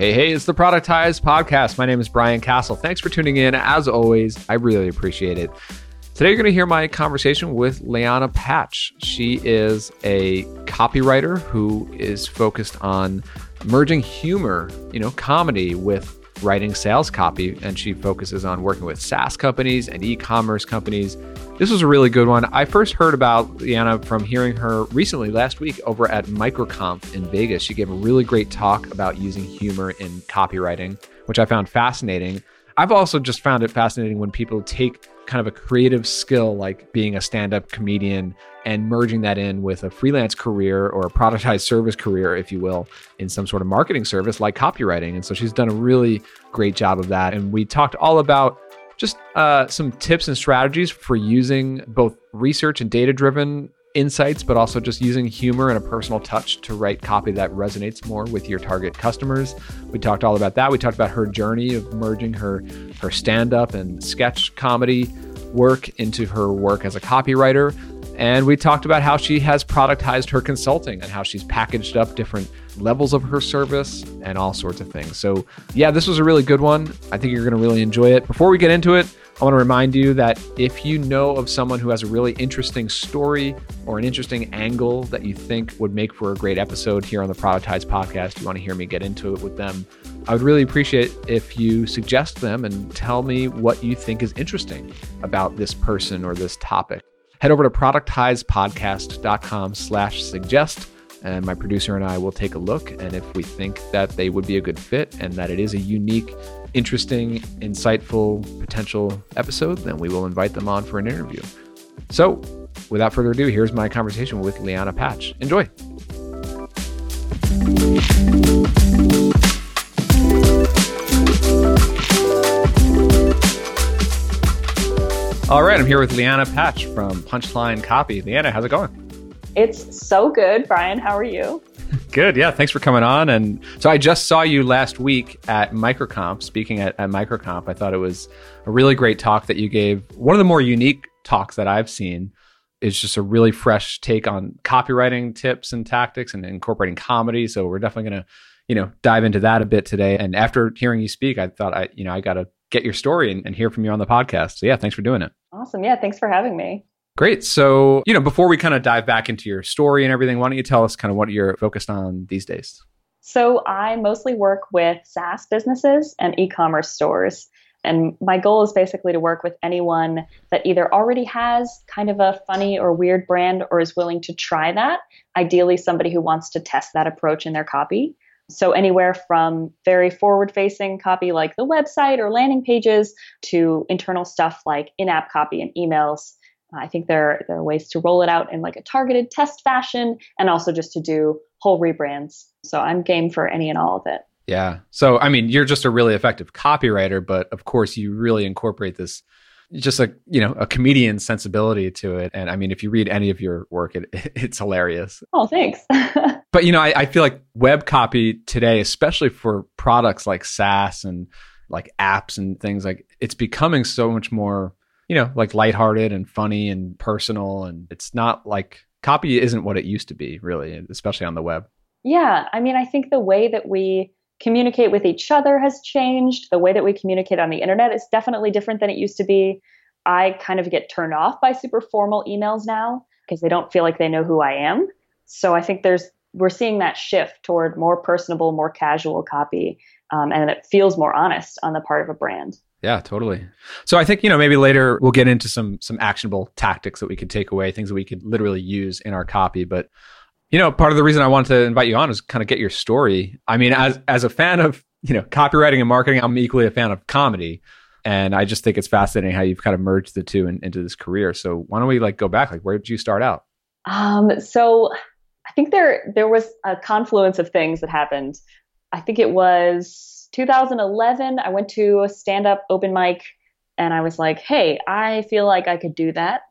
Hey, hey, it's the Productize Podcast. My name is Brian Casel. Thanks for tuning in. As always, I really appreciate it. Today, you're going to hear my conversation with Lianna Patch. She is a copywriter who is focused on merging humor, you know, comedy with writing sales copy. And she focuses on working with SaaS companies and e commerce companies this was a really good one. I first heard about Lianna from hearing her recently last week over at MicroConf in Vegas. She gave a really great talk about using humor in copywriting, which I found fascinating. I've also just found it fascinating when people take kind of a creative skill like being a stand-up comedian and merging that in with a freelance career or a productized service career if you will in some sort of marketing service like copywriting and so she's done a really great job of that and we talked all about just uh, some tips and strategies for using both research and data driven insights, but also just using humor and a personal touch to write copy that resonates more with your target customers. We talked all about that. We talked about her journey of merging her her stand up and sketch comedy work into her work as a copywriter. And we talked about how she has productized her consulting and how she's packaged up different levels of her service and all sorts of things. So, yeah, this was a really good one. I think you're going to really enjoy it. Before we get into it, I want to remind you that if you know of someone who has a really interesting story or an interesting angle that you think would make for a great episode here on the Productize podcast, you want to hear me get into it with them, I would really appreciate if you suggest them and tell me what you think is interesting about this person or this topic head over to productizepodcast.com slash suggest and my producer and I will take a look. And if we think that they would be a good fit and that it is a unique, interesting, insightful potential episode, then we will invite them on for an interview. So, without further ado, here's my conversation with Lianna Patch. Enjoy. All right, I'm here with Lianna Patch from Punchline Copy. Lianna, how's it going? It's so good, Brian. How are you? Good. Yeah. Thanks for coming on. And so I just saw you last week at MicroConf, speaking at, at MicroConf. I thought it was a really great talk that you gave. One of the more unique talks that I've seen is just a really fresh take on copywriting tips and tactics and incorporating comedy. So we're definitely going to, you know, dive into that a bit today. And after hearing you speak, I thought I, you know, I got to get your story and, and hear from you on the podcast. So yeah, thanks for doing it. Awesome. Yeah, thanks for having me. Great. So, you know, before we kind of dive back into your story and everything, why don't you tell us kind of what you're focused on these days? So, I mostly work with SaaS businesses and e commerce stores. And my goal is basically to work with anyone that either already has kind of a funny or weird brand or is willing to try that. Ideally, somebody who wants to test that approach in their copy. So, anywhere from very forward facing copy like the website or landing pages to internal stuff like in app copy and emails. I think there, there are ways to roll it out in like a targeted test fashion and also just to do whole rebrands. So, I'm game for any and all of it. Yeah. So, I mean, you're just a really effective copywriter, but of course, you really incorporate this just a you know a comedian sensibility to it and i mean if you read any of your work it, it's hilarious oh thanks but you know I, I, feel like web copy today especially for products like saas and like apps and things like it's becoming so much more you know like lighthearted and funny and personal and it's not like copy isn't what it used to be really especially on the web yeah i mean i think the way that we communicate with each other has changed. The way that we communicate on the internet is definitely different than it used to be. I kind of get turned off by super formal emails now because they don't feel like they know who I am. So I think there's we're seeing that shift toward more personable, more casual copy, um, and it feels more honest on the part of a brand. Yeah, totally. So I think you know maybe later we'll get into some some actionable tactics that we could take away, things that we could literally use in our copy. But you know, part of the reason I wanted to invite you on is kind of get your story. I mean, as as a fan of you know copywriting and marketing, I'm equally a fan of comedy, and I just think it's fascinating how you've kind of merged the two in, into this career. So why don't we like go back? Like, where did you start out? Um, so think there there was a confluence of things that happened. I think it was 2011. I went to a stand up open mic, and I was like, "Hey, I feel like I could do that."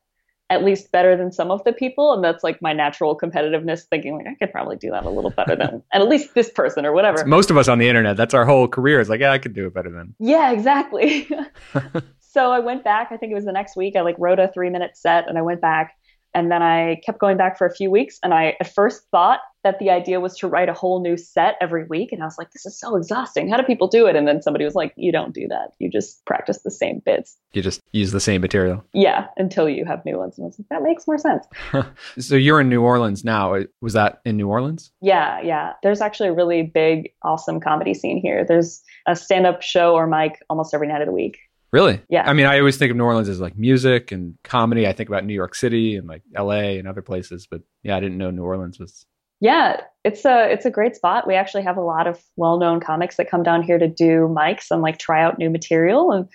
at least better than some of the people and that's like my natural competitiveness thinking like i could probably do that a little better than and at least this person or whatever it's most of us on the internet that's our whole career is like yeah i could do it better than yeah exactly so i went back i think it was the next week i like wrote a three minute set and i went back and then i kept going back for a few weeks and i at first thought that the idea was to write a whole new set every week. And I was like, this is so exhausting. How do people do it? And then somebody was like, you don't do that. You just practice the same bits. You just use the same material. Yeah, until you have new ones. And I was like, that makes more sense. so you're in New Orleans now. Was that in New Orleans? Yeah, yeah. There's actually a really big, awesome comedy scene here. There's a stand up show or mic almost every night of the week. Really? Yeah. I mean, I always think of New Orleans as like music and comedy. I think about New York City and like LA and other places, but yeah, I didn't know New Orleans was yeah, it's a it's a great spot. We actually have a lot of well-known comics that come down here to do mics and like try out new material and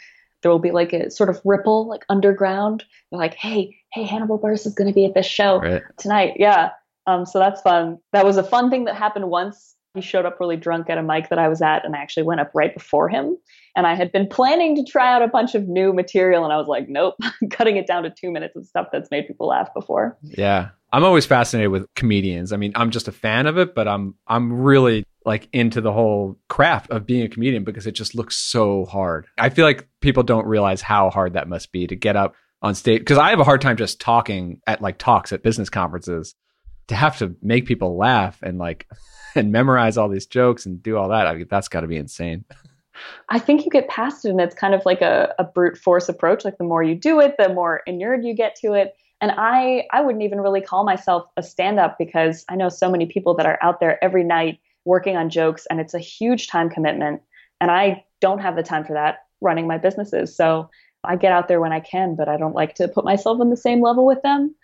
there will be like a sort of ripple like underground. They're like, "Hey, hey, Hannibal Buress is going to be at this show right. tonight." Yeah. Um so that's fun. That was a fun thing that happened once. He showed up really drunk at a mic that I was at and I actually went up right before him and I had been planning to try out a bunch of new material and I was like, "Nope, cutting it down to 2 minutes of stuff that's made people laugh before." Yeah. I'm always fascinated with comedians. I mean, I'm just a fan of it, but I'm I'm really like into the whole craft of being a comedian because it just looks so hard. I feel like people don't realize how hard that must be to get up on stage because I have a hard time just talking at like talks at business conferences to have to make people laugh and like and memorize all these jokes and do all that. I mean, that's got to be insane. I think you get past it and it's kind of like a, a brute force approach. Like the more you do it, the more inured you get to it and I I wouldn't even really call myself a stand up because I know so many people that are out there every night working on jokes and it's a huge time commitment and I don't have the time for that running my businesses. So I get out there when I can, but I don't like to put myself on the same level with them.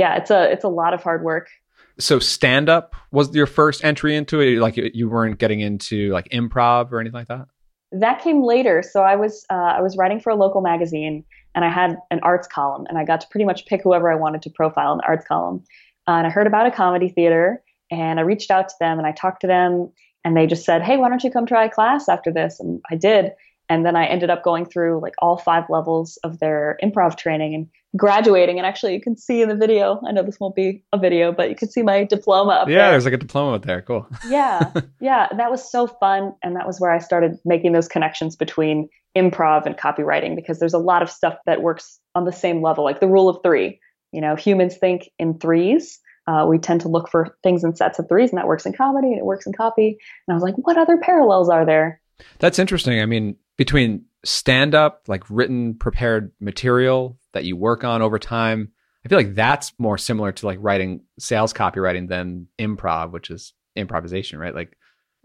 Yeah, it's a it's a lot of hard work. So stand up was your first entry into it like you weren't getting into like improv or anything like that? That came later. So I was uh, I was writing for a local magazine and I had an arts column, and I got to pretty much pick whoever I wanted to profile in the arts column. Uh, and I heard about a comedy theater, and I reached out to them, and I talked to them, and they just said, "Hey, why don't you come try a class after this?" And I did, and then I ended up going through like all five levels of their improv training and graduating. And actually, you can see in the video. I know this won't be a video, but you can see my diploma up yeah, there. there's like a diploma up there. Cool. yeah, yeah, that was so fun, and that was where I started making those connections between improv and copywriting because there's a lot of stuff that works on the same level, like the rule of three. You know, humans think in threes. Uh, we tend to look for things in sets of threes, and that works in comedy and it works in copy. And I was like, what other parallels are there? That's interesting. I mean, between stand up, like written, prepared material that you work on over time, I feel like that's more similar to like writing sales copywriting than improv, which is improvisation, right? Like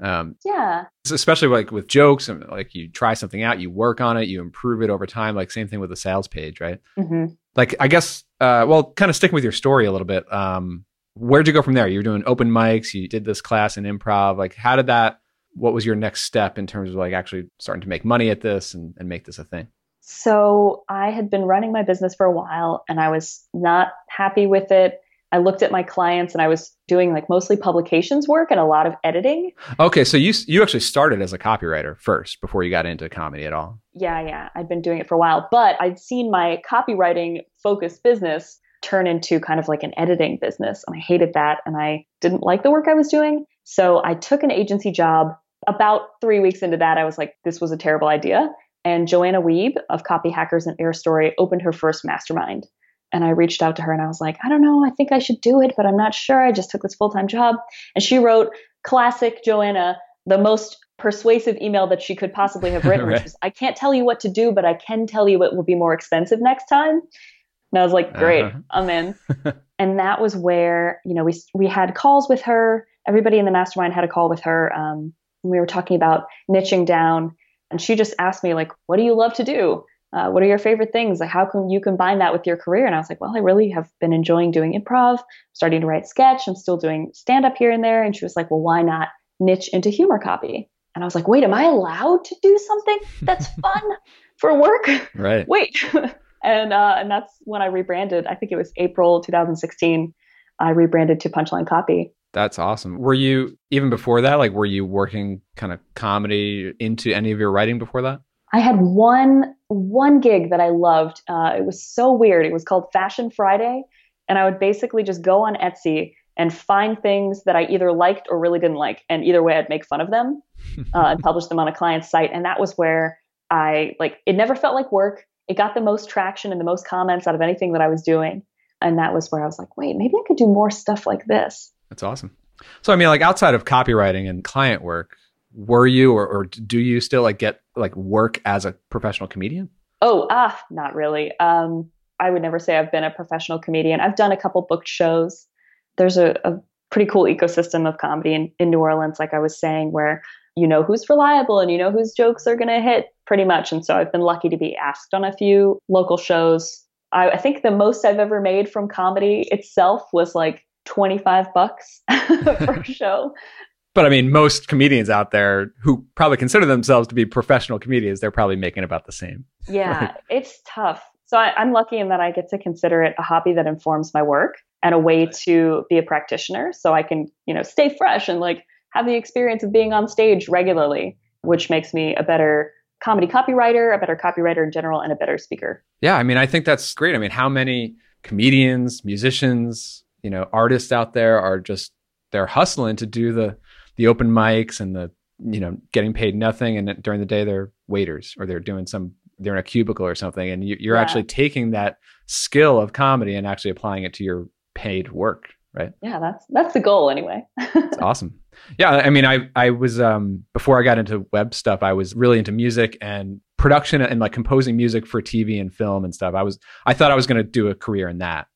um, yeah. Especially like with jokes and like you try something out, you work on it, you improve it over time. Like same thing with the sales page, right? Mm-hmm. Like I guess, uh, well, kind of sticking with your story a little bit. Um, where'd you go from there? You were doing open mics. You did this class in improv. Like how did that? What was your next step in terms of like actually starting to make money at this and, and make this a thing? So I had been running my business for a while and I was not happy with it. I looked at my clients and I was doing like mostly publications work and a lot of editing. Okay, so you you actually started as a copywriter first before you got into comedy at all. Yeah, yeah, I'd been doing it for a while, but I'd seen my copywriting focused business turn into kind of like an editing business and I hated that and I didn't like the work I was doing. So I took an agency job. About 3 weeks into that I was like this was a terrible idea. And Joanna Wiebe of Copy Hackers and Airstory opened her first mastermind. And I reached out to her and I was like, I don't know, I think I should do it, but I'm not sure. I just took this full time job. And she wrote, classic Joanna, the most persuasive email that she could possibly have written, right. which was, I can't tell you what to do, but I can tell you it will be more expensive next time. And I was like, great, uh-huh. I'm in. and that was where, you know, we, we had calls with her. Everybody in the mastermind had a call with her. Um, we were talking about niching down. And she just asked me, like, what do you love to do? uh, what are your favorite things? Like, how can you combine that with your career? And I was like, well, I really have been enjoying doing improv, starting to write sketch. I'm still doing stand up here and there. And she was like, well, why not niche into humor copy? And I was like, wait, am I allowed to do something that's fun for work? Right. Wait. and uh, and that's when I rebranded. I think it was April 2016. I rebranded to Punchline Copy. That's awesome. Were you even before that? Like, were you working kind of comedy into any of your writing before that? I had one one gig that I loved. Uh, it was so weird. It was called Fashion Friday, and I would basically just go on Etsy and find things that I either liked or really didn't like, and either way, I'd make fun of them uh, and publish them on a client's site. And that was where I like. It never felt like work. It got the most traction and the most comments out of anything that I was doing, and that was where I was like, wait, maybe I could do more stuff like this. That's awesome. So I mean, like outside of copywriting and client work, were you or, or do you still like get like work as a professional comedian? Oh, ah, not really. Um, I would never say I've been a professional comedian. I've done a couple booked shows. There's a, a pretty cool ecosystem of comedy in, in New Orleans, like I was saying, where you know who's reliable and you know whose jokes are going to hit pretty much. And so I've been lucky to be asked on a few local shows. I, I think the most I've ever made from comedy itself was like 25 bucks for a show. But I mean, most comedians out there who probably consider themselves to be professional comedians, they're probably making about the same. Yeah, right? it's tough. So I, I'm lucky in that I get to consider it a hobby that informs my work and a way to be a practitioner. So I can, you know, stay fresh and like have the experience of being on stage regularly, which makes me a better comedy copywriter, a better copywriter in general, and a better speaker. Yeah, I mean, I think that's great. I mean, how many comedians, musicians, you know, artists out there are just they're hustling to do the the open mics and the you know getting paid nothing, and during the day they're waiters or they're doing some they're in a cubicle or something, and you, are yeah. actually taking that skill of comedy and actually applying it to your paid work, right? Yeah, that's that's the goal anyway. It's awesome. Yeah, I mean, I I was um before I got into web stuff, I was really into music and production and like composing music for TV and film and stuff. I was I thought I was going to do a career in that.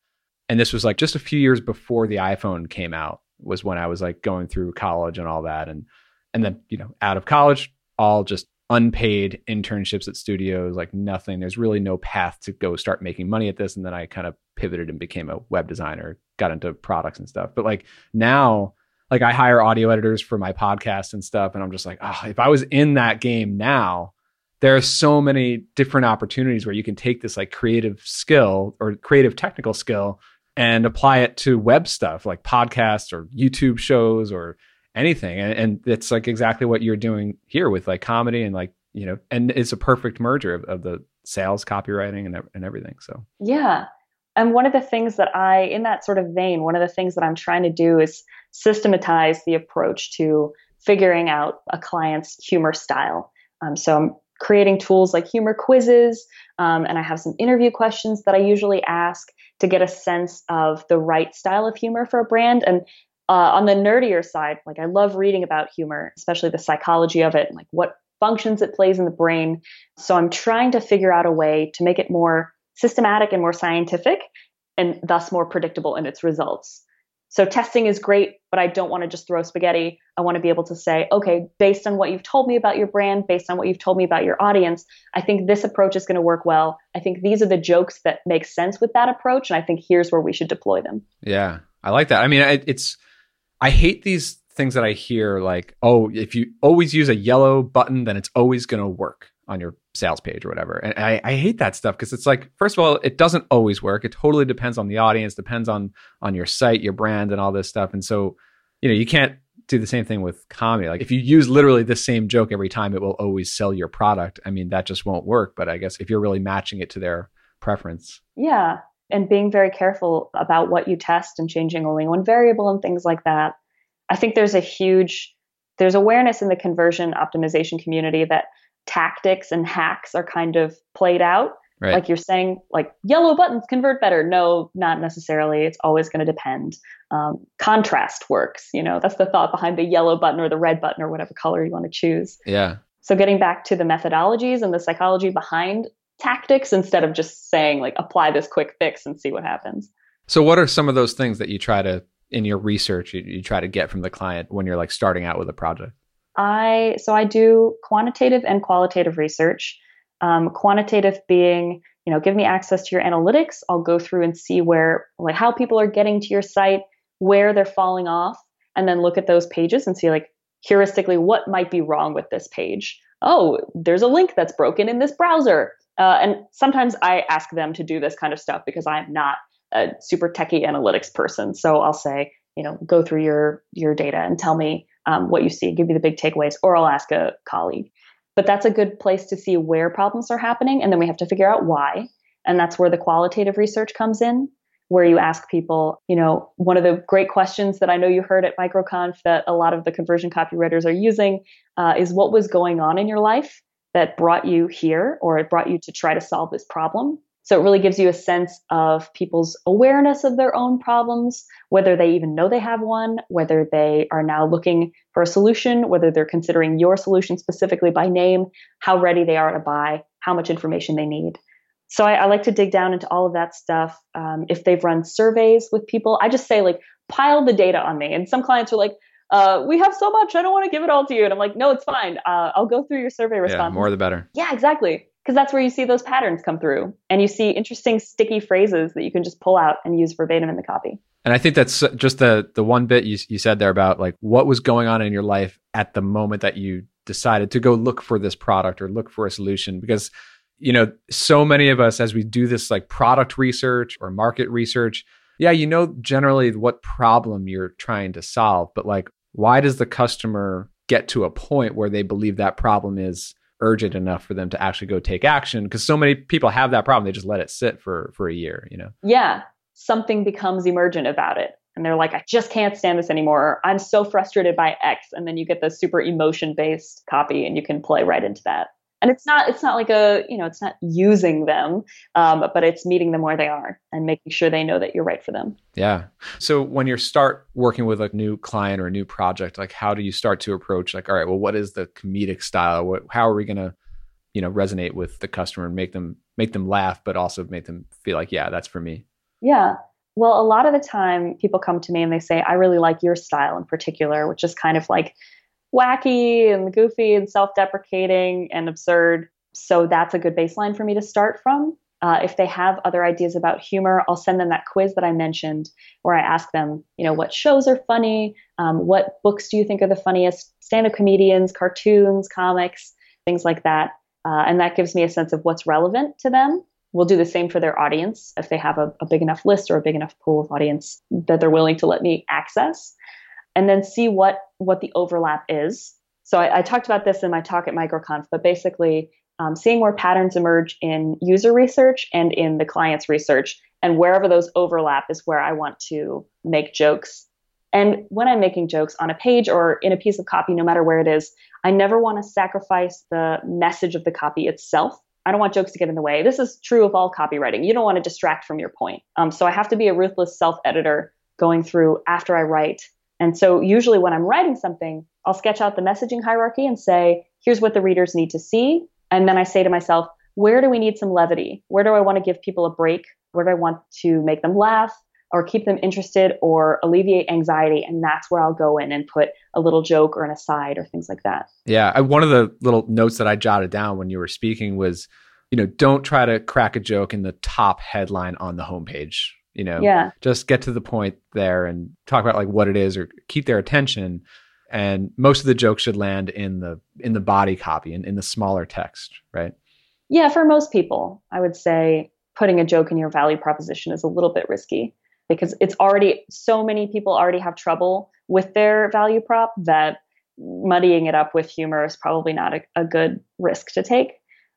And this was like just a few years before the iPhone came out was when I was like going through college and all that and and then, you know, out of college, all just unpaid internships at studios, like nothing. There's really no path to go start making money at this. And then I kind of pivoted and became a web designer, got into products and stuff. But like now, like I hire audio editors for my podcast and stuff. And I'm just like, oh, if I was in that game now, there are so many different opportunities where you can take this like creative skill or creative technical skill and apply it to web stuff like podcasts or YouTube shows or anything. And, and it's like exactly what you're doing here with like comedy and like, you know, and it's a perfect merger of, of the sales, copywriting, and, and everything. So, yeah. And one of the things that I, in that sort of vein, one of the things that I'm trying to do is systematize the approach to figuring out a client's humor style. Um, so I'm creating tools like humor quizzes, um, and I have some interview questions that I usually ask to get a sense of the right style of humor for a brand. And uh, on the nerdier side, like I love reading about humor, especially the psychology of it, like what functions it plays in the brain. So I'm trying to figure out a way to make it more systematic and more scientific, and thus more predictable in its results. So testing is great, but I don't want to just throw spaghetti. I want to be able to say, okay, based on what you've told me about your brand, based on what you've told me about your audience, I think this approach is going to work well. I think these are the jokes that make sense with that approach, and I think here's where we should deploy them. Yeah, I like that. I mean, it's I hate these things that I hear like, oh, if you always use a yellow button, then it's always going to work on your sales page or whatever. And I, I hate that stuff because it's like, first of all, it doesn't always work. It totally depends on the audience, depends on on your site, your brand, and all this stuff. And so, you know, you can't do the same thing with comedy. Like if you use literally the same joke every time, it will always sell your product. I mean, that just won't work. But I guess if you're really matching it to their preference. Yeah. And being very careful about what you test and changing only one variable and things like that. I think there's a huge there's awareness in the conversion optimization community that tactics and hacks are kind of played out. Right. Like you're saying, like yellow buttons convert better. No, not necessarily. It's always going to depend. Um, contrast works. You know, that's the thought behind the yellow button or the red button or whatever color you want to choose. Yeah. So getting back to the methodologies and the psychology behind tactics instead of just saying like apply this quick fix and see what happens. So what are some of those things that you try to in your research you, you try to get from the client when you're like starting out with a project? I so I do quantitative and qualitative research. Um, quantitative being, you know, give me access to your analytics. I'll go through and see where, like, how people are getting to your site, where they're falling off, and then look at those pages and see, like, heuristically, what might be wrong with this page. Oh, there's a link that's broken in this browser. Uh, and sometimes I ask them to do this kind of stuff because I'm not a super techie analytics person. So I'll say, you know, go through your your data and tell me um, what you see, give me the big takeaways, or I'll ask a colleague. But that's a good place to see where problems are happening, and then we have to figure out why. And that's where the qualitative research comes in, where you ask people, you know, one of the great questions that I know you heard at MicroConf that a lot of the conversion copywriters are using uh, is what was going on in your life that brought you here or it brought you to try to solve this problem. So it really gives you a sense of people's awareness of their own problems, whether they even know they have one, whether they are now looking for a solution, whether they're considering your solution specifically by name, how ready they are to buy, how much information they need. So I, I like to dig down into all of that stuff. Um, if they've run surveys with people, I just say like pile the data on me. And some clients are like, uh, we have so much, I don't want to give it all to you. And I'm like, no, it's fine. Uh, I'll go through your survey response. Yeah, more the better. Yeah, exactly because that's where you see those patterns come through and you see interesting sticky phrases that you can just pull out and use verbatim in the copy. And i think that's uh, just the the one bit you, you said there about like what was going on in your life at the moment that you decided to go look for this product or look for a solution. Because you know so many of us as we do this like product research or market research yeah you know generally what problem you're trying to solve but like why does the customer get to a point where they believe that problem is urgent enough for them to actually go take action because so many people have that problem they just let it sit for for a year you know? Yeah something becomes emergent about it and they're like i just can't stand this anymore. I'm so frustrated by x and then you get the super emotion based copy and you can play right into that and it's not it's not like a you know it's not using them um, but it's meeting them where they are and making sure they know that you're right for them. Yeah. So when you start working with a new client or a new project like how do you start to approach like all right well what is the comedic style? What, how are we going to you know resonate with the customer and make them make them laugh but also make them feel like yeah that's for me? Yeah. Well a lot of the time people come to me and they say i really like your style in particular which is kind of like wacky and goofy and self deprecating and absurd. So that's a good baseline for me to start from. Uh, if they have other ideas about humor, I'll send them that quiz that I mentioned, where I ask them, you know, what shows are funny? Um, what books do you think are the funniest? Stand up comedians, cartoons, comics, things like that. Uh, and that gives me a sense of what's relevant to them. We'll do the same for their audience if they have a, a big enough list or a big enough pool of audience that they're willing to let me access and then see what what the overlap is. So I, I talked about this in my talk at MicroConf, but basically um, seeing where patterns emerge in user research and in the client's research, and wherever those overlap is where I want to make jokes. And when I'm making jokes on a page or in a piece of copy, no matter where it is, I never want to sacrifice the message of the copy itself. I don't want jokes to get in the way. This is true of all copywriting. You don't want to distract from your point. Um, so I have to be a ruthless self editor going through after I write and so usually when I'm writing something, I'll sketch out the messaging hierarchy and say, here's what the readers need to see. And then I say to myself, where do we need some levity? Where do I want to give people a break? Where do I want to make them laugh or keep them interested or alleviate anxiety? And that's where I'll go in and put a little joke or an aside or things like that. Yeah. I, one of the little notes that I jotted down when you were speaking was, you know, don't try to crack a joke in the top headline on the homepage you know yeah. just get to the point there and talk about like what it is or keep their attention. And most of the jokes should land in the in the body copy and in, in the smaller text right? Yeah for most people i would say putting a joke in your value proposition is a little bit risky because it's already so many people already have trouble with their value prop that muddying it up with humor is probably not a, a good risk to take.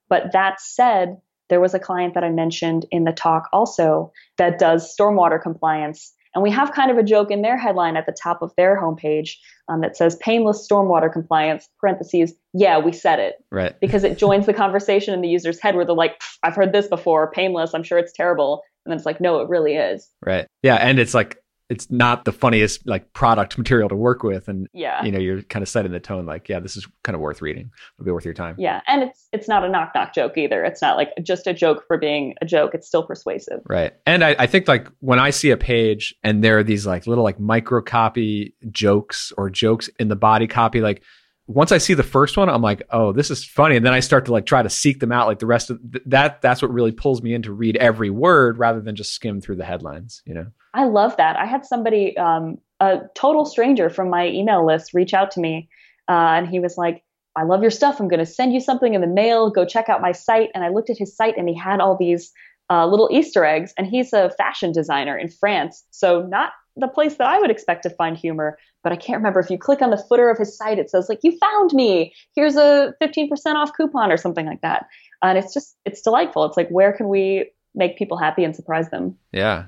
But that said there was a client that I mentioned in the talk also that does stormwater compliance. And we have kind of a joke in their headline at the top of their homepage um, that says painless stormwater compliance, parentheses, yeah, we said it. Right. Because it joins the conversation in the user's head where they're like, I've heard this before, painless, I'm sure it's terrible. And then it's like, no, it really is. Right. Yeah. And it's like it's not the funniest like product material to work with. And yeah. you know you're kind of setting the tone like yeah this is kind of worth reading. It'll be worth your time. Yeah. And it's it's not a knock knock joke either. It's not like just a joke for being a joke. It's still persuasive. Right. And I, I think like when i see a page and there are these like little like micro copy jokes or jokes in the body copy like once I see the first one, I'm like, oh, this is funny. And then I start to like try to seek them out. Like the rest of th- that, that's what really pulls me in to read every word rather than just skim through the headlines, you know? I love that. I had somebody, um, a total stranger from my email list, reach out to me, uh, and he was like, "I love your stuff. I'm going to send you something in the mail. Go check out my site." And I looked at his site, and he had all these uh, little Easter eggs. And he's a fashion designer in France, so not the place that I would expect to find humor. But I can't remember if you click on the footer of his site, it says like, "You found me. Here's a 15% off coupon" or something like that. And it's just, it's delightful. It's like, where can we make people happy and surprise them? Yeah.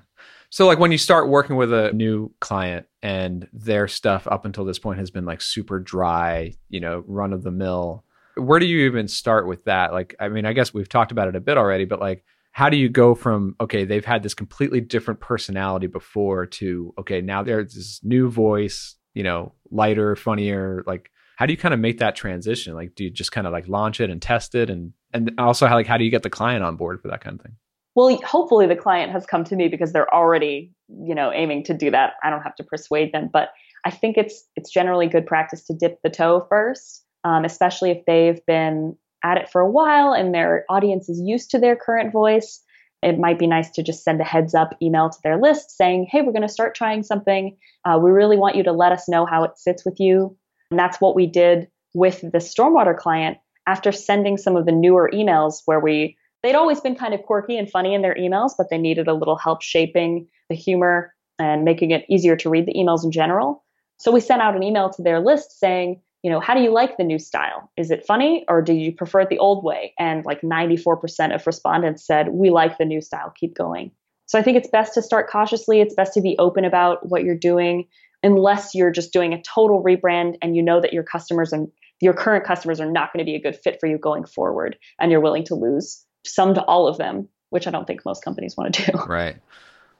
So like when you start working with a new client and their stuff up until this point has been like super dry, you know, run of the mill, where do you even start with that? Like I mean, I guess we've talked about it a bit already, but like how do you go from okay they've had this completely different personality before to okay now there's this new voice you know lighter funnier like how do you kind of make that transition like do you just kind of like launch it and test it and and also how like how do you get the client on board for that kind of thing well hopefully the client has come to me because they're already you know aiming to do that. I don't have to persuade them but i think it's it's generally good practice to dip the toe first um, especially if they've been at it for a while and their audience is used to their current voice. It might be nice to just send a heads up email to their list saying hey we're going to start trying something. Uh, we really want you to let us know how it sits with you. And that's what we did with the stormwater client. After sending some of the newer emails where we they'd always been kind of quirky and funny in their emails, but they needed a little help shaping the humor and making it easier to read the emails in general. So we sent out an email to their list saying, you know, how do you like the new style? Is it funny or do you prefer it the old way? And like 94% of respondents said, we like the new style, keep going. So I think it's best to start cautiously. It's best to be open about what you're doing unless you're just doing a total rebrand and you know that your customers and your current customers are not going to be a good fit for you going forward and you're willing to lose some to all of them, which I don't think most companies want to do. Right.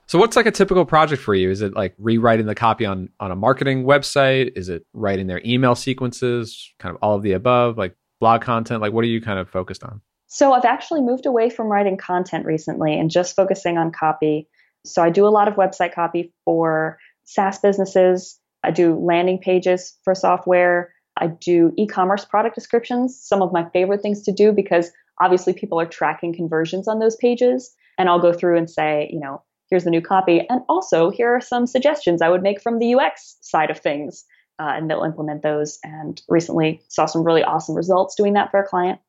So what's like a typical project for you? Is it like rewriting the copy on on a marketing website? Is it writing their email sequences? Kind of all of the above, like blog content? Like what are you kind of focused on? So I've actually moved away from writing content recently and just focusing on copy. So I do a lot of website copy for SaaS businesses. I do landing pages for software. I do e-commerce product descriptions, some of my favorite things to do because obviously people are tracking conversions on those pages. And I'll go through and say, you know, here's the new copy. And also, here are some suggestions I would make from the UX side of things. Uh, and they'll implement those. And recently saw some really awesome results doing that for a client.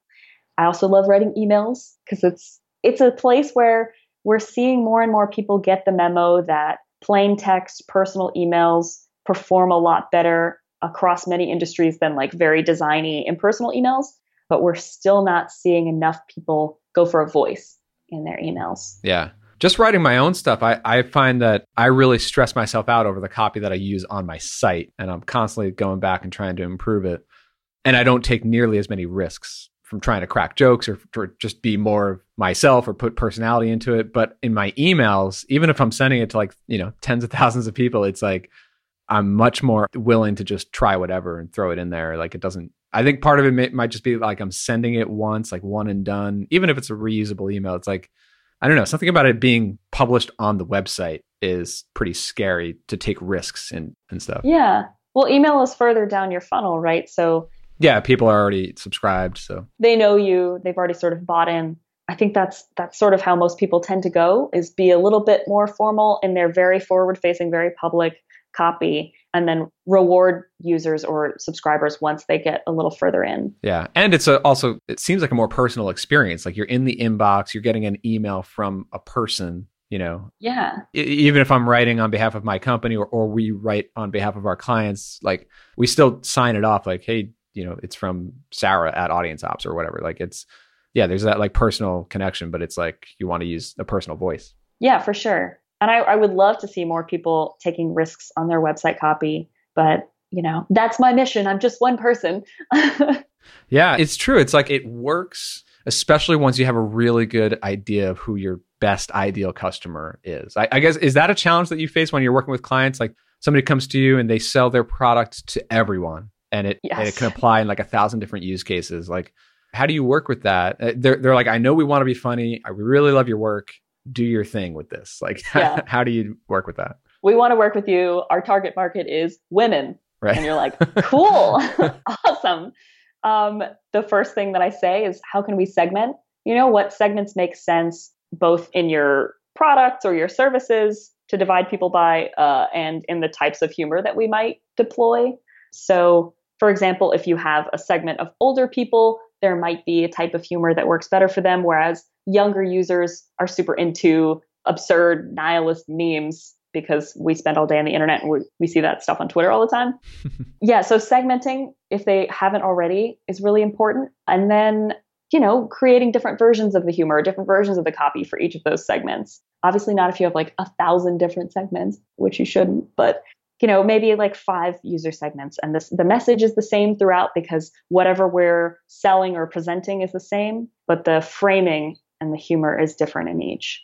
I also love writing emails because it's it's a place where we're seeing more and more people get the memo that plain text, personal emails perform a lot better across many industries than like very designy impersonal emails, but we're still not seeing enough people go for a voice in their emails. Yeah. Just writing my own stuff, I, I find that I really stress myself out over the copy that I use on my site. And I'm constantly going back and trying to improve it. And I don't take nearly as many risks from trying to crack jokes or, or just be more myself or put personality into it. But in my emails, even if I'm sending it to like, you know, tens of thousands of people, it's like I'm much more willing to just try whatever and throw it in there. Like it doesn't. I think part of it may, might just be like I'm sending it once, like one and done. Even if it's a reusable email, it's like I don't know something about it being published on the website is pretty scary to take risks and and stuff. Yeah. Well, email is further down your funnel, right? So yeah, people are already subscribed, so they know you. They've already sort of bought in. I think that's that's sort of how most people tend to go is be a little bit more formal and they're very forward facing, very public copy and then reward users or subscribers once they get a little further in. Yeah. And it's a, also, it seems like a more personal experience. Like you're in the inbox, you're getting an email from a person, you know? Yeah. even if I'm writing on behalf of my company or, or we write on behalf of our clients, like we still sign it off like, hey, you know, it's from Sarah at Audience Ops or whatever. Like it's, yeah, there's that like personal connection, but it's like you want to use a personal voice. Yeah, for sure and I, I would love to see more people taking risks on their website copy but you know that's my mission. I'm just one person. Yeah it's true. It's like it works especially once you have a really good idea of who your best ideal customer is. I, I guess is that a challenge that you face when you're working with clients? Like somebody comes to you and they sell their product to everyone and it, yes. and it can apply in like a thousand different use cases. Like how do you work with that? Uh, they're, they're like i know we want to be funny. I really love your work do your thing with this? Like, yeah. how do you work with that? We want to work with you. Our target market is women. Right. And you're like, cool, awesome. Um, the first thing that I say is, how can we segment? You know, what segments make sense both in your products or your services to divide people by uh, and in the types of humor that we might deploy. So, for example, if you have a segment of older people, there might be a type of humor that works better for them, whereas younger users are super into absurd nihilist memes because we spend all day on the internet and we, we see that stuff on Twitter all the time. yeah, so segmenting, if they haven't already, is really important. And then, you know, creating different versions of the humor, different versions of the copy for each of those segments. Obviously, not if you have like a thousand different segments, which you shouldn't, but you know maybe like five user segments and this the message is the same throughout because whatever we're selling or presenting is the same but the framing and the humor is different in each.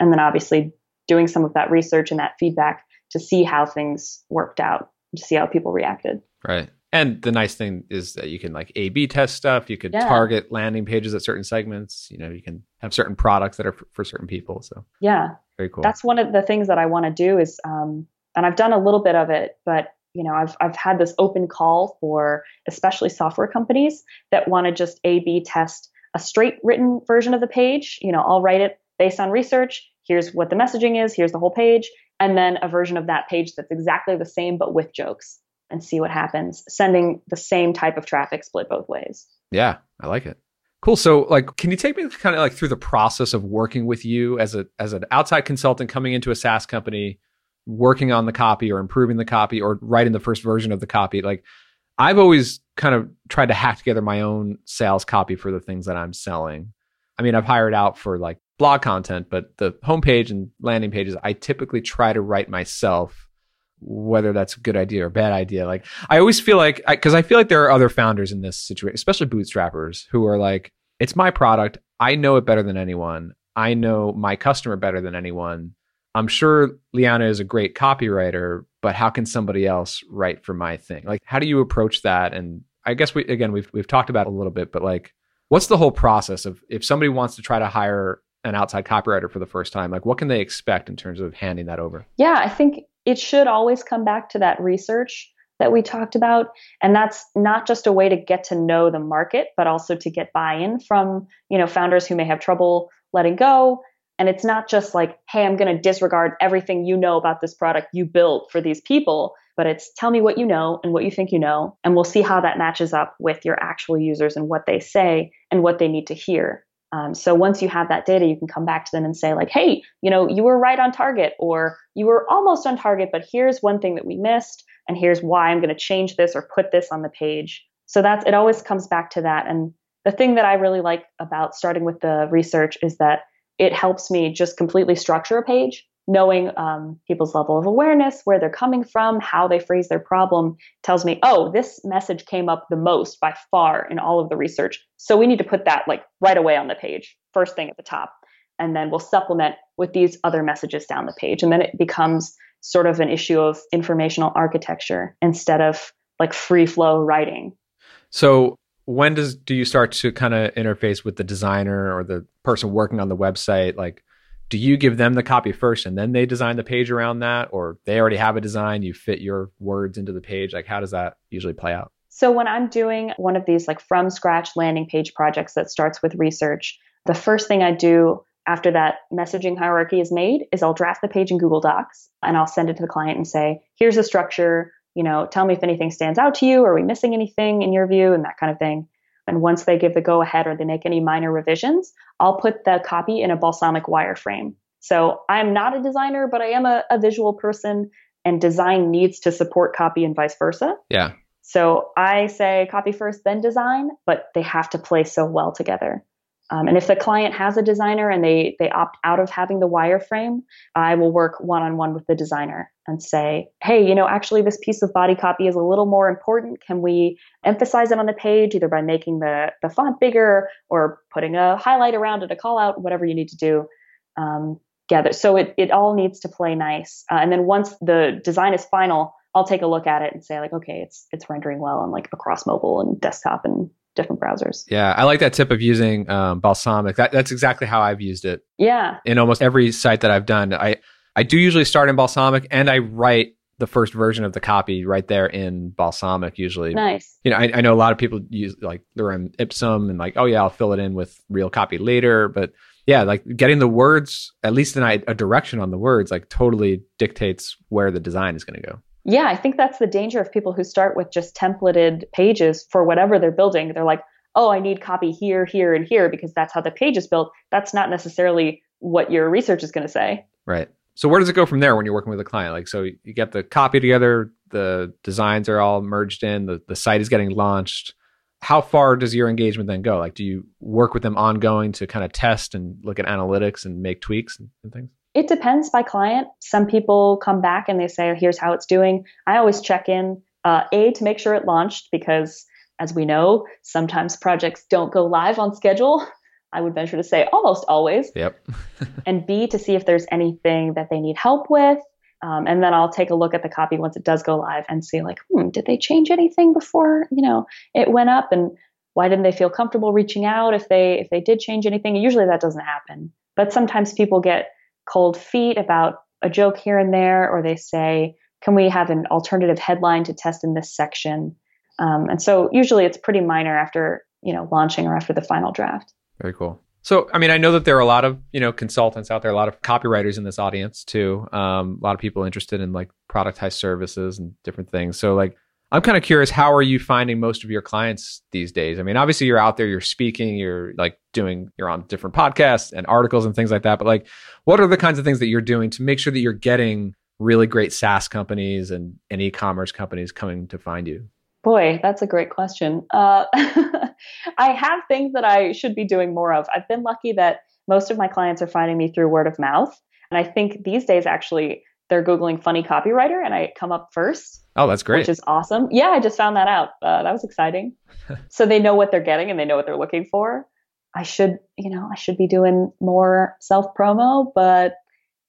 And then obviously doing some of that research and that feedback to see how things worked out, to see how people reacted. Right. And the nice thing is that you can like A B test stuff. You could Yeah. target landing pages at certain segments. You know, you can have certain products that are for, for certain people. So Yeah. very cool. that's one of the things that I want to do is, um, and I've done a little bit of it, but you know, I've I've had this open call for especially software companies that want to just A/B test a straight written version of the page. You know, I'll write it based on research. Here's what the messaging is. Here's the whole page, and then a version of that page that's exactly the same but with jokes, and see what happens. Sending the same type of traffic split both ways. Yeah, I like it. Cool. So, like, can you take me kind of like through the process of working with you as a as an outside consultant coming into a SaaS company, working on the copy or improving the copy or writing the first version of the copy? Like, I've always kind of tried to hack together my own sales copy for the things that I'm selling. I mean, I've hired out for like blog content, but the homepage and landing pages, I typically try to write myself whether that's a good idea or bad idea. Like I always feel like because I, feel like there are other founders in this situation, especially bootstrappers, who are like, "It's my product. I know it better than anyone. I know my customer better than anyone. I'm sure Lianna is a great copywriter, but how can somebody else write for my thing? Like, how do you approach that? And I guess we again we've we've talked about a little bit, but like, what's the whole process of if somebody wants to try to hire an outside copywriter for the first time? Like, what can they expect in terms of handing that over? Yeah, I think it should always come back to that research that we talked about. And that's not just a way to get to know the market, but also to get buy-in from, you know, founders who may have trouble letting go. And it's not just like, hey, I'm going to disregard everything you know about this product you built for these people, but it's tell me what you know and what you think you know. And we'll see how that matches up with your actual users and what they say and what they need to hear. Um, so once you have that data, you can come back to them and say like, hey, you know, you were right on target or you were almost on target, but here's one thing that we missed and here's why I'm going to change this or put this on the page. So that's it always comes back to that. And the thing that I really like about starting with the research is that it helps me just completely structure a page knowing um, people's level of awareness, where they're coming from, how they phrase their problem, tells me, oh, this message came up the most by far in all of the research. So we need to put that like right away on the page, first thing at the top. And then we'll supplement with these other messages down the page. And then it becomes sort of an issue of informational architecture instead of like free flow writing. So when does do you start to kind of interface with the designer or the person working on the website? Like do you give them the copy first and then they design the page around that? Or they already have a design you fit your words into the page? Like how does that usually play out? So when i'm doing one of these like from scratch landing page projects that starts with research the first thing i do after that messaging hierarchy is made is i'll draft the page in google docs and i'll send it to the client and say here's the structure you know tell me if anything stands out to you are we missing anything in your view and that kind of thing and once they give the go ahead or they make any minor revisions, I'll put the copy in a Balsamiq wireframe. So I'm not a designer, but I am a, a, visual person, and design needs to support copy and vice versa. Yeah. So I say copy first, then design, but they have to play so well together. Um, and if the client has a designer and they they opt out of having the wireframe, I will work one on one with the designer and say, hey, you know, actually this piece of body copy is a little more important. Can we emphasize it on the page either by making the the font bigger or putting a highlight around it, a call out, whatever you need to do. Um, together. So it it all needs to play nice. Uh, and then once the design is final, I'll take a look at it and say like, okay, it's it's rendering well on like across mobile and desktop and different browsers. Yeah, I like that tip of using um, Balsamiq. That, that's exactly how I've used it. Yeah. In almost every site that I've done, I I do usually start in Balsamiq, and I write the first version of the copy right there in Balsamiq. Usually, nice. You know, I, I know a lot of people use like lorem ipsum and like, oh yeah, I'll fill it in with real copy later, but yeah, like getting the words, at least in a direction on the words, like totally dictates where the design is going to go. Yeah, I think that's the danger of people who start with just templated pages for whatever they're building. They're like, oh, I need copy here, here, and here because that's how the page is built. That's not necessarily what your research is going to say. Right. So where does it go from there when you're working with a client? Like, so you get the copy together, the designs are all merged in, the, the site is getting launched. How far does your engagement then go? Like, do you work with them ongoing to kind of test and look at analytics and make tweaks and, and things? It depends by client. Some people come back and they say, here's how it's doing. I always check in, uh, A, to make sure it launched because, as we know, sometimes projects don't go live on schedule. I would venture to say almost always. Yep. and B, to see if there's anything that they need help with. Um, and then I'll take a look at the copy once it does go live and see like, hmm, did they change anything before you know it went up, and why didn't they feel comfortable reaching out if they if they did change anything? usually that doesn't happen, but sometimes people get cold feet about a joke here and there, or they say, can we have an alternative headline to test in this section? Um, and so usually it's pretty minor after you know launching or after the final draft. Very cool. So, I mean, I know that there are a lot of you know consultants out there, a lot of copywriters in this audience too. Um, a lot of people interested in like productized services and different things. So, like, I'm kind of curious, how are you finding most of your clients these days? I mean, obviously you're out there, you're speaking, you're like doing, you're on different podcasts and articles and things like that. But like, what are the kinds of things that you're doing to make sure that you're getting really great SaaS companies and, and e-commerce companies coming to find you? Boy, that's a great question. Uh, I have things that I should be doing more of. I've been lucky that most of my clients are finding me through word of mouth. And I think these days, actually, they're Googling funny copywriter and I come up first. Oh, that's great. Which is awesome. Yeah, I just found that out. Uh, that was exciting. so they know what they're getting and they know what they're looking for. I should, you know, I should be doing more self promo, but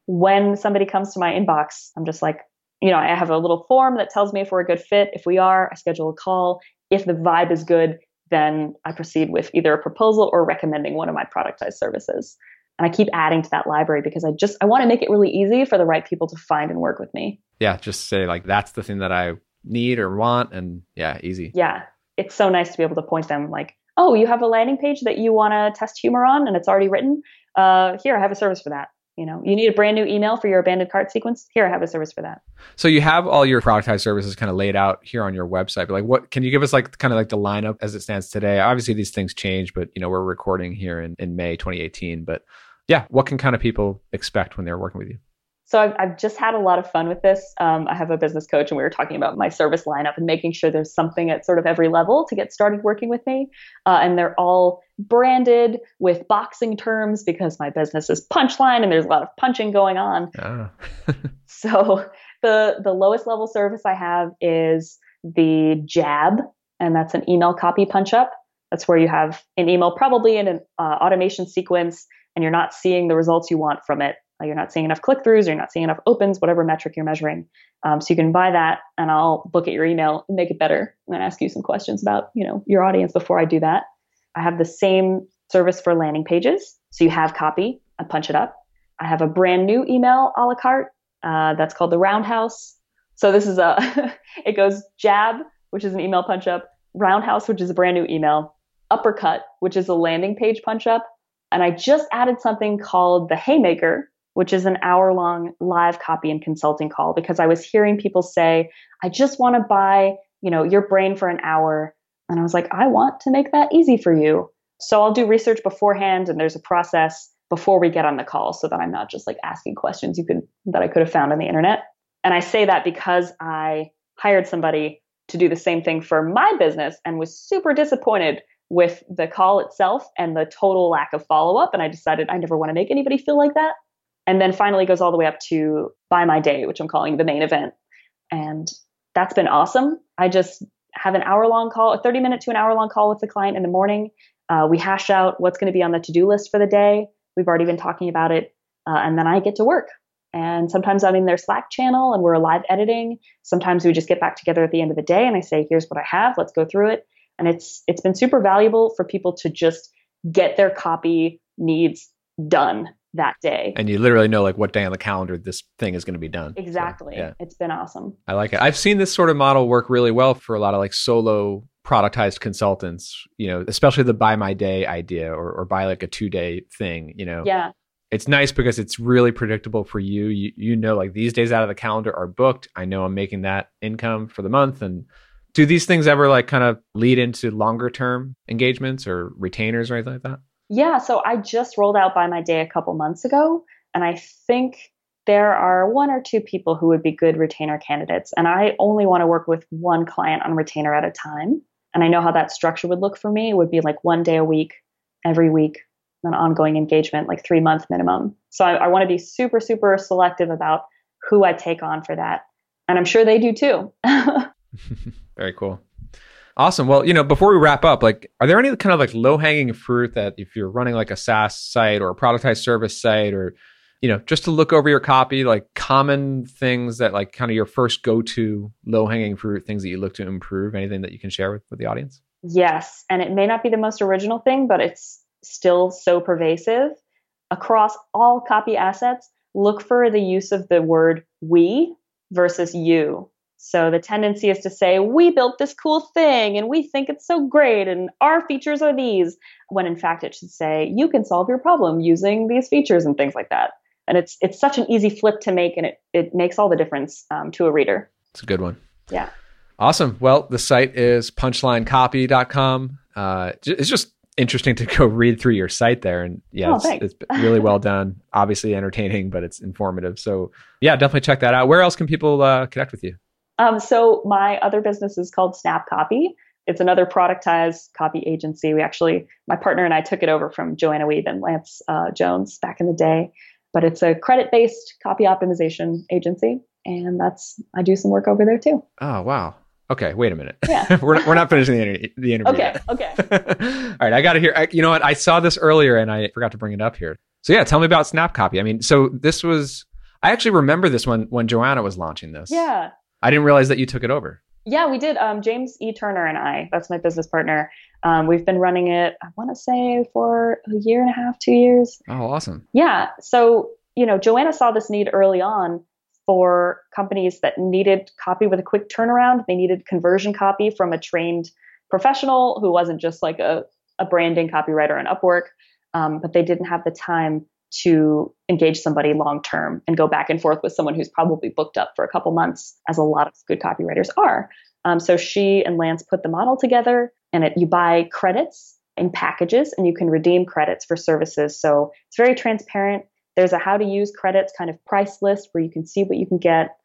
when somebody comes to my inbox, I'm just like, you know, I have a little form that tells me if we're a good fit. If we are, I schedule a call. If the vibe is good, then I proceed with either a proposal or recommending one of my productized services. And I keep adding to that library because I just I want to make it really easy for the right people to find and work with me. Yeah, just say like that's the thing that I need or want and yeah, easy. Yeah. It's so nice to be able to point them like, "Oh, you have a landing page that you want to test humor on and it's already written? Uh, here, I have a service for that." You know you need a brand new email for your abandoned cart sequence here i have a service for that so you have all your productized services kind of laid out here on your website but like what can you give us like kind of like the lineup as it stands today obviously these things change but you know we're recording here in, in may 2018 but yeah what can kind of people expect when they're working with you so I've, I've just had a lot of fun with this. Um, I have a business coach, and we were talking about my service lineup and making sure there's something at sort of every level to get started working with me. Uh, and they're all branded with boxing terms because my business is punchline, and there's a lot of punching going on. Ah. so the the lowest level service I have is the Jab, and that's an email copy punch up. That's where you have an email, probably in an uh, automation sequence, and you're not seeing the results you want from it uh, you're not seeing enough click throughs, you're not seeing enough opens, whatever metric you're measuring. Um, so you can buy that, and I'll look at your email and make it better, and ask you some questions about you know your audience before I do that. I have the same service for landing pages, so you have copy, I punch it up. I have a brand new email a la carte uh, that's called the Roundhouse. So this is a it goes jab, which is an email punch up, Roundhouse, which is a brand new email, Uppercut, which is a landing page punch up, and I just added something called the Haymaker, which is an hour long live copy and consulting call because I was hearing people say, I just want to buy, you know, your brain for an hour. And I was like, I want to make that easy for you. So I'll do research beforehand and there's a process before we get on the call so that I'm not just like asking questions you could that I could have found on the internet. And I say that because I hired somebody to do the same thing for my business and was super disappointed with the call itself and the total lack of follow up. And I decided I never want to make anybody feel like that and then finally goes all the way up to buy my day which i'm calling the main event and that's been awesome i just have an hour long call a 30 minute to an hour long call with the client in the morning. Uh, we hash out what's going to be on the to-do list for the day. We've already been talking about it uh, and then i get to work. And sometimes i'm in their slack channel and we're live editing. Sometimes we just get back together at the end of the day and i say here's what i have. Let's go through it. And it's it's been super valuable for people to just get their copy needs done that day. And you literally know like what day on the calendar this thing is going to be done. Exactly. So, yeah. It's been awesome. I like it. I've seen this sort of model work really well for a lot of like solo productized consultants, you know, especially the buy my day idea or, or buy like a two day thing, you know. Yeah. It's nice because it's really predictable for you. You you know like these days out of the calendar are booked. I know I'm making that income for the month and do these things ever like kind of lead into longer term engagements or retainers or anything like that? Yeah, so I just rolled out Buy My Day a couple months ago, and I think there are one or two people who would be good retainer candidates. And I only want to work with one client on retainer at a time. And I know how that structure would look for me. It would be like one day a week, every week, an ongoing engagement, like three month minimum. So I, I want to be super, super selective about who I take on for that. And I'm sure they do too. Very cool. Awesome. Well, you know, before we wrap up, like, are there any kind of like low hanging fruit that if you're running like a SaaS site or a productized service site or, you know, just to look over your copy, like common things that like kind of your first go to low hanging fruit, things that you look to improve, anything that you can share with, with the audience? Yes. And it may not be the most original thing, but it's still so pervasive across all copy assets. Look for the use of the word we versus you so the tendency is to say, we built this cool thing and we think it's so great and our features are these, when in fact it should say, you can solve your problem using these features and things like that. And it's it's such an easy flip to make and it, it makes all the difference um, to a reader. It's a good one. Yeah. Awesome. Well, the site is punchlinecopy.com. Uh, it's just interesting to go read through your site there. And yeah, oh, it's, it's, really well done. Obviously entertaining, but it's informative. So yeah, definitely check that out. Where else can people uh, connect with you? Um, so my other business is called Snap Copy. It's another productized copy agency. We actually, my partner and I took it over from Joanna Wiebe and Lance uh, Jones back in the day. But it's a credit-based copy optimization agency, and that's I do some work over there too. Oh wow! Okay, wait a minute. Yeah. we're, not, we're not finishing the, inter- the interview. Okay, yet. okay. All right, I got to hear. I, you know what? I saw this earlier and I forgot to bring it up here. So yeah, tell me about Snap Copy. I mean, so this was. I actually remember this when when Joanna was launching this. Yeah. I didn't realize that you took it over. Yeah, we did. Um, James E. Turner and I, that's my business partner. Um, we've been running it, I want to say, for a year and a half, two years. Oh, awesome. Yeah. So, you know, Joanna saw this need early on for companies that needed copy with a quick turnaround. They needed conversion copy from a trained professional who wasn't just like a, a branding copywriter on Upwork, um, but they didn't have the time to engage somebody long term and go back and forth with someone who's probably booked up for a couple months, as a lot of good copywriters are. Um, so she and Lance put the model together, and it, you buy credits in packages, and you can redeem credits for services. So it's very transparent. There's a how to use credits kind of price list where you can see what you can get.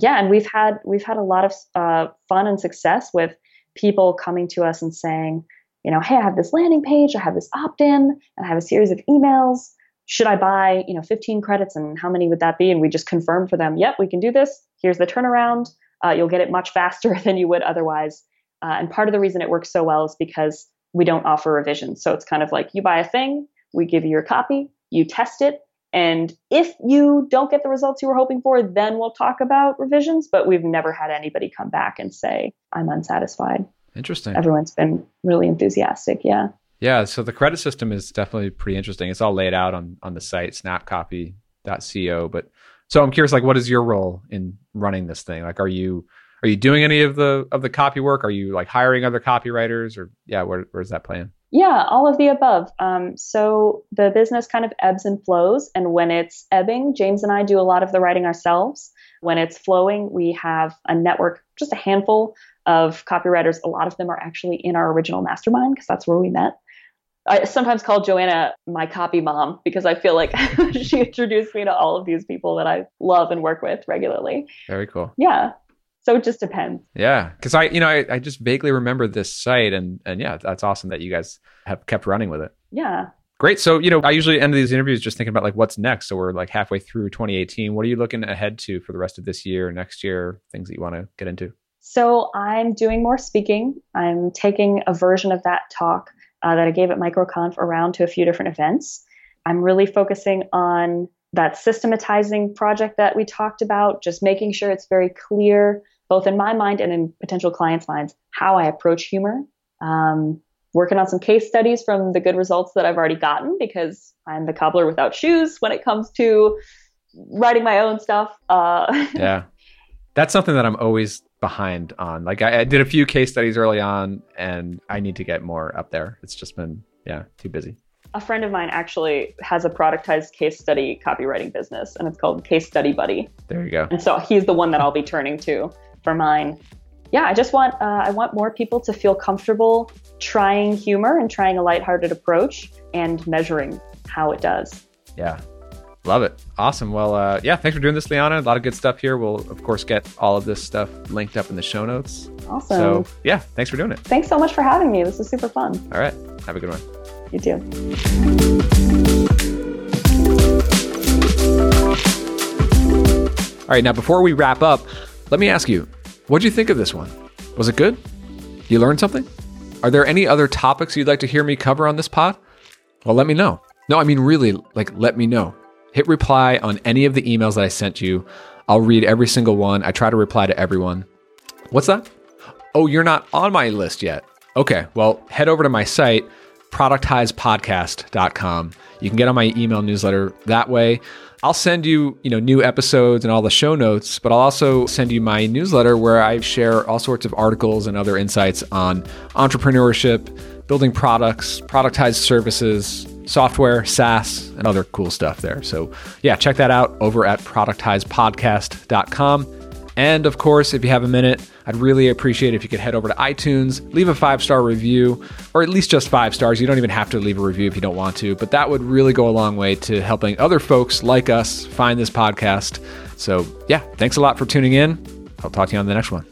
Yeah, and we've had we've had a lot of uh, fun and success with people coming to us and saying, you know, hey, I have this landing page, I have this opt-in, and I have a series of emails should I buy, you know, 15 credits and how many would that be? And we just confirm for them, yep, we can do this. Here's the turnaround. Uh, you'll get it much faster than you would otherwise. Uh, and part of the reason it works so well is because we don't offer revisions. So it's kind of like you buy a thing, we give you your copy, you test it. And if you don't get the results you were hoping for, then we'll talk about revisions. But we've never had anybody come back and say, I'm unsatisfied. Interesting. Everyone's been really enthusiastic. Yeah. Yeah, so the credit system is definitely pretty interesting. It's all laid out on on the site snapcopy.co. But so I'm curious, like, what is your role in running this thing? Like, are you are you doing any of the of the copy work? Are you like hiring other copywriters, or yeah, where where's that plan? Yeah, all of the above. Um, so the business kind of ebbs and flows, and when it's ebbing, James and I do a lot of the writing ourselves. When it's flowing, we have a network, just a handful of copywriters. A lot of them are actually in our original mastermind because that's where we met. I sometimes call Joanna my copy mom because I feel like she introduced me to all of these people that I love and work with regularly. Very cool. Yeah. So it just depends. Yeah. Cause I, you know, I, I just vaguely remember this site and, and yeah, that's awesome that you guys have kept running with it. Yeah. Great. So, you know, I usually end these interviews just thinking about like what's next. So we're like halfway through 2018. What are you looking ahead to for the rest of this year, next year, things that you want to get into? So I'm doing more speaking. I'm taking a version of that talk uh, that I gave at MicroConf around to a few different events. I'm really focusing on that systematizing project that we talked about, just making sure it's very clear, both in my mind and in potential clients' minds, how I approach humor. Um, working on some case studies from the good results that I've already gotten because I'm the cobbler without shoes when it comes to writing my own stuff. Uh, yeah. That's something that I'm always behind on. Like I, I, did a few case studies early on, and I need to get more up there. It's just been yeah too busy. A friend of mine actually has a productized case study copywriting business, and it's called Case Study Buddy. There you go. And so he's the one that I'll be turning to for mine. Yeah, I just want uh, I want more people to feel comfortable trying humor and trying a lighthearted approach and measuring how it does. Yeah, Love it. Awesome. Well, uh, yeah, thanks for doing this, Lianna. A lot of good stuff here. We'll, of course, get all of this stuff linked up in the show notes. Awesome. So, yeah, thanks for doing it. Thanks so much for having me. This was super fun. All right. Have a good one. You too. All right. Now, before we wrap up, let me ask you what do you think of this one? Was it good? You learned something? Are there any other topics you'd like to hear me cover on this pod? Well, let me know. No, I mean, really, like, let me know. Hit reply on any of the emails that I sent you. I'll read every single one. I try to reply to everyone. What's that? Oh, you're not on my list yet. Okay, well, head over to my site, productizepodcast.com. You can get on my email newsletter that way. I'll send you, you know, new episodes and all the show notes, but I'll also send you my newsletter where I share all sorts of articles and other insights on entrepreneurship, building products, productized services, software, SaaS, and other cool stuff there. So, yeah, check that out over at productizepodcast.com. And of course, if you have a minute, I'd really appreciate if you could head over to iTunes, leave a five star review, or at least just five stars. You don't even have to leave a review if you don't want to, but that would really go a long way to helping other folks like us find this podcast. So, yeah, thanks a lot for tuning in. I'll talk to you on the next one.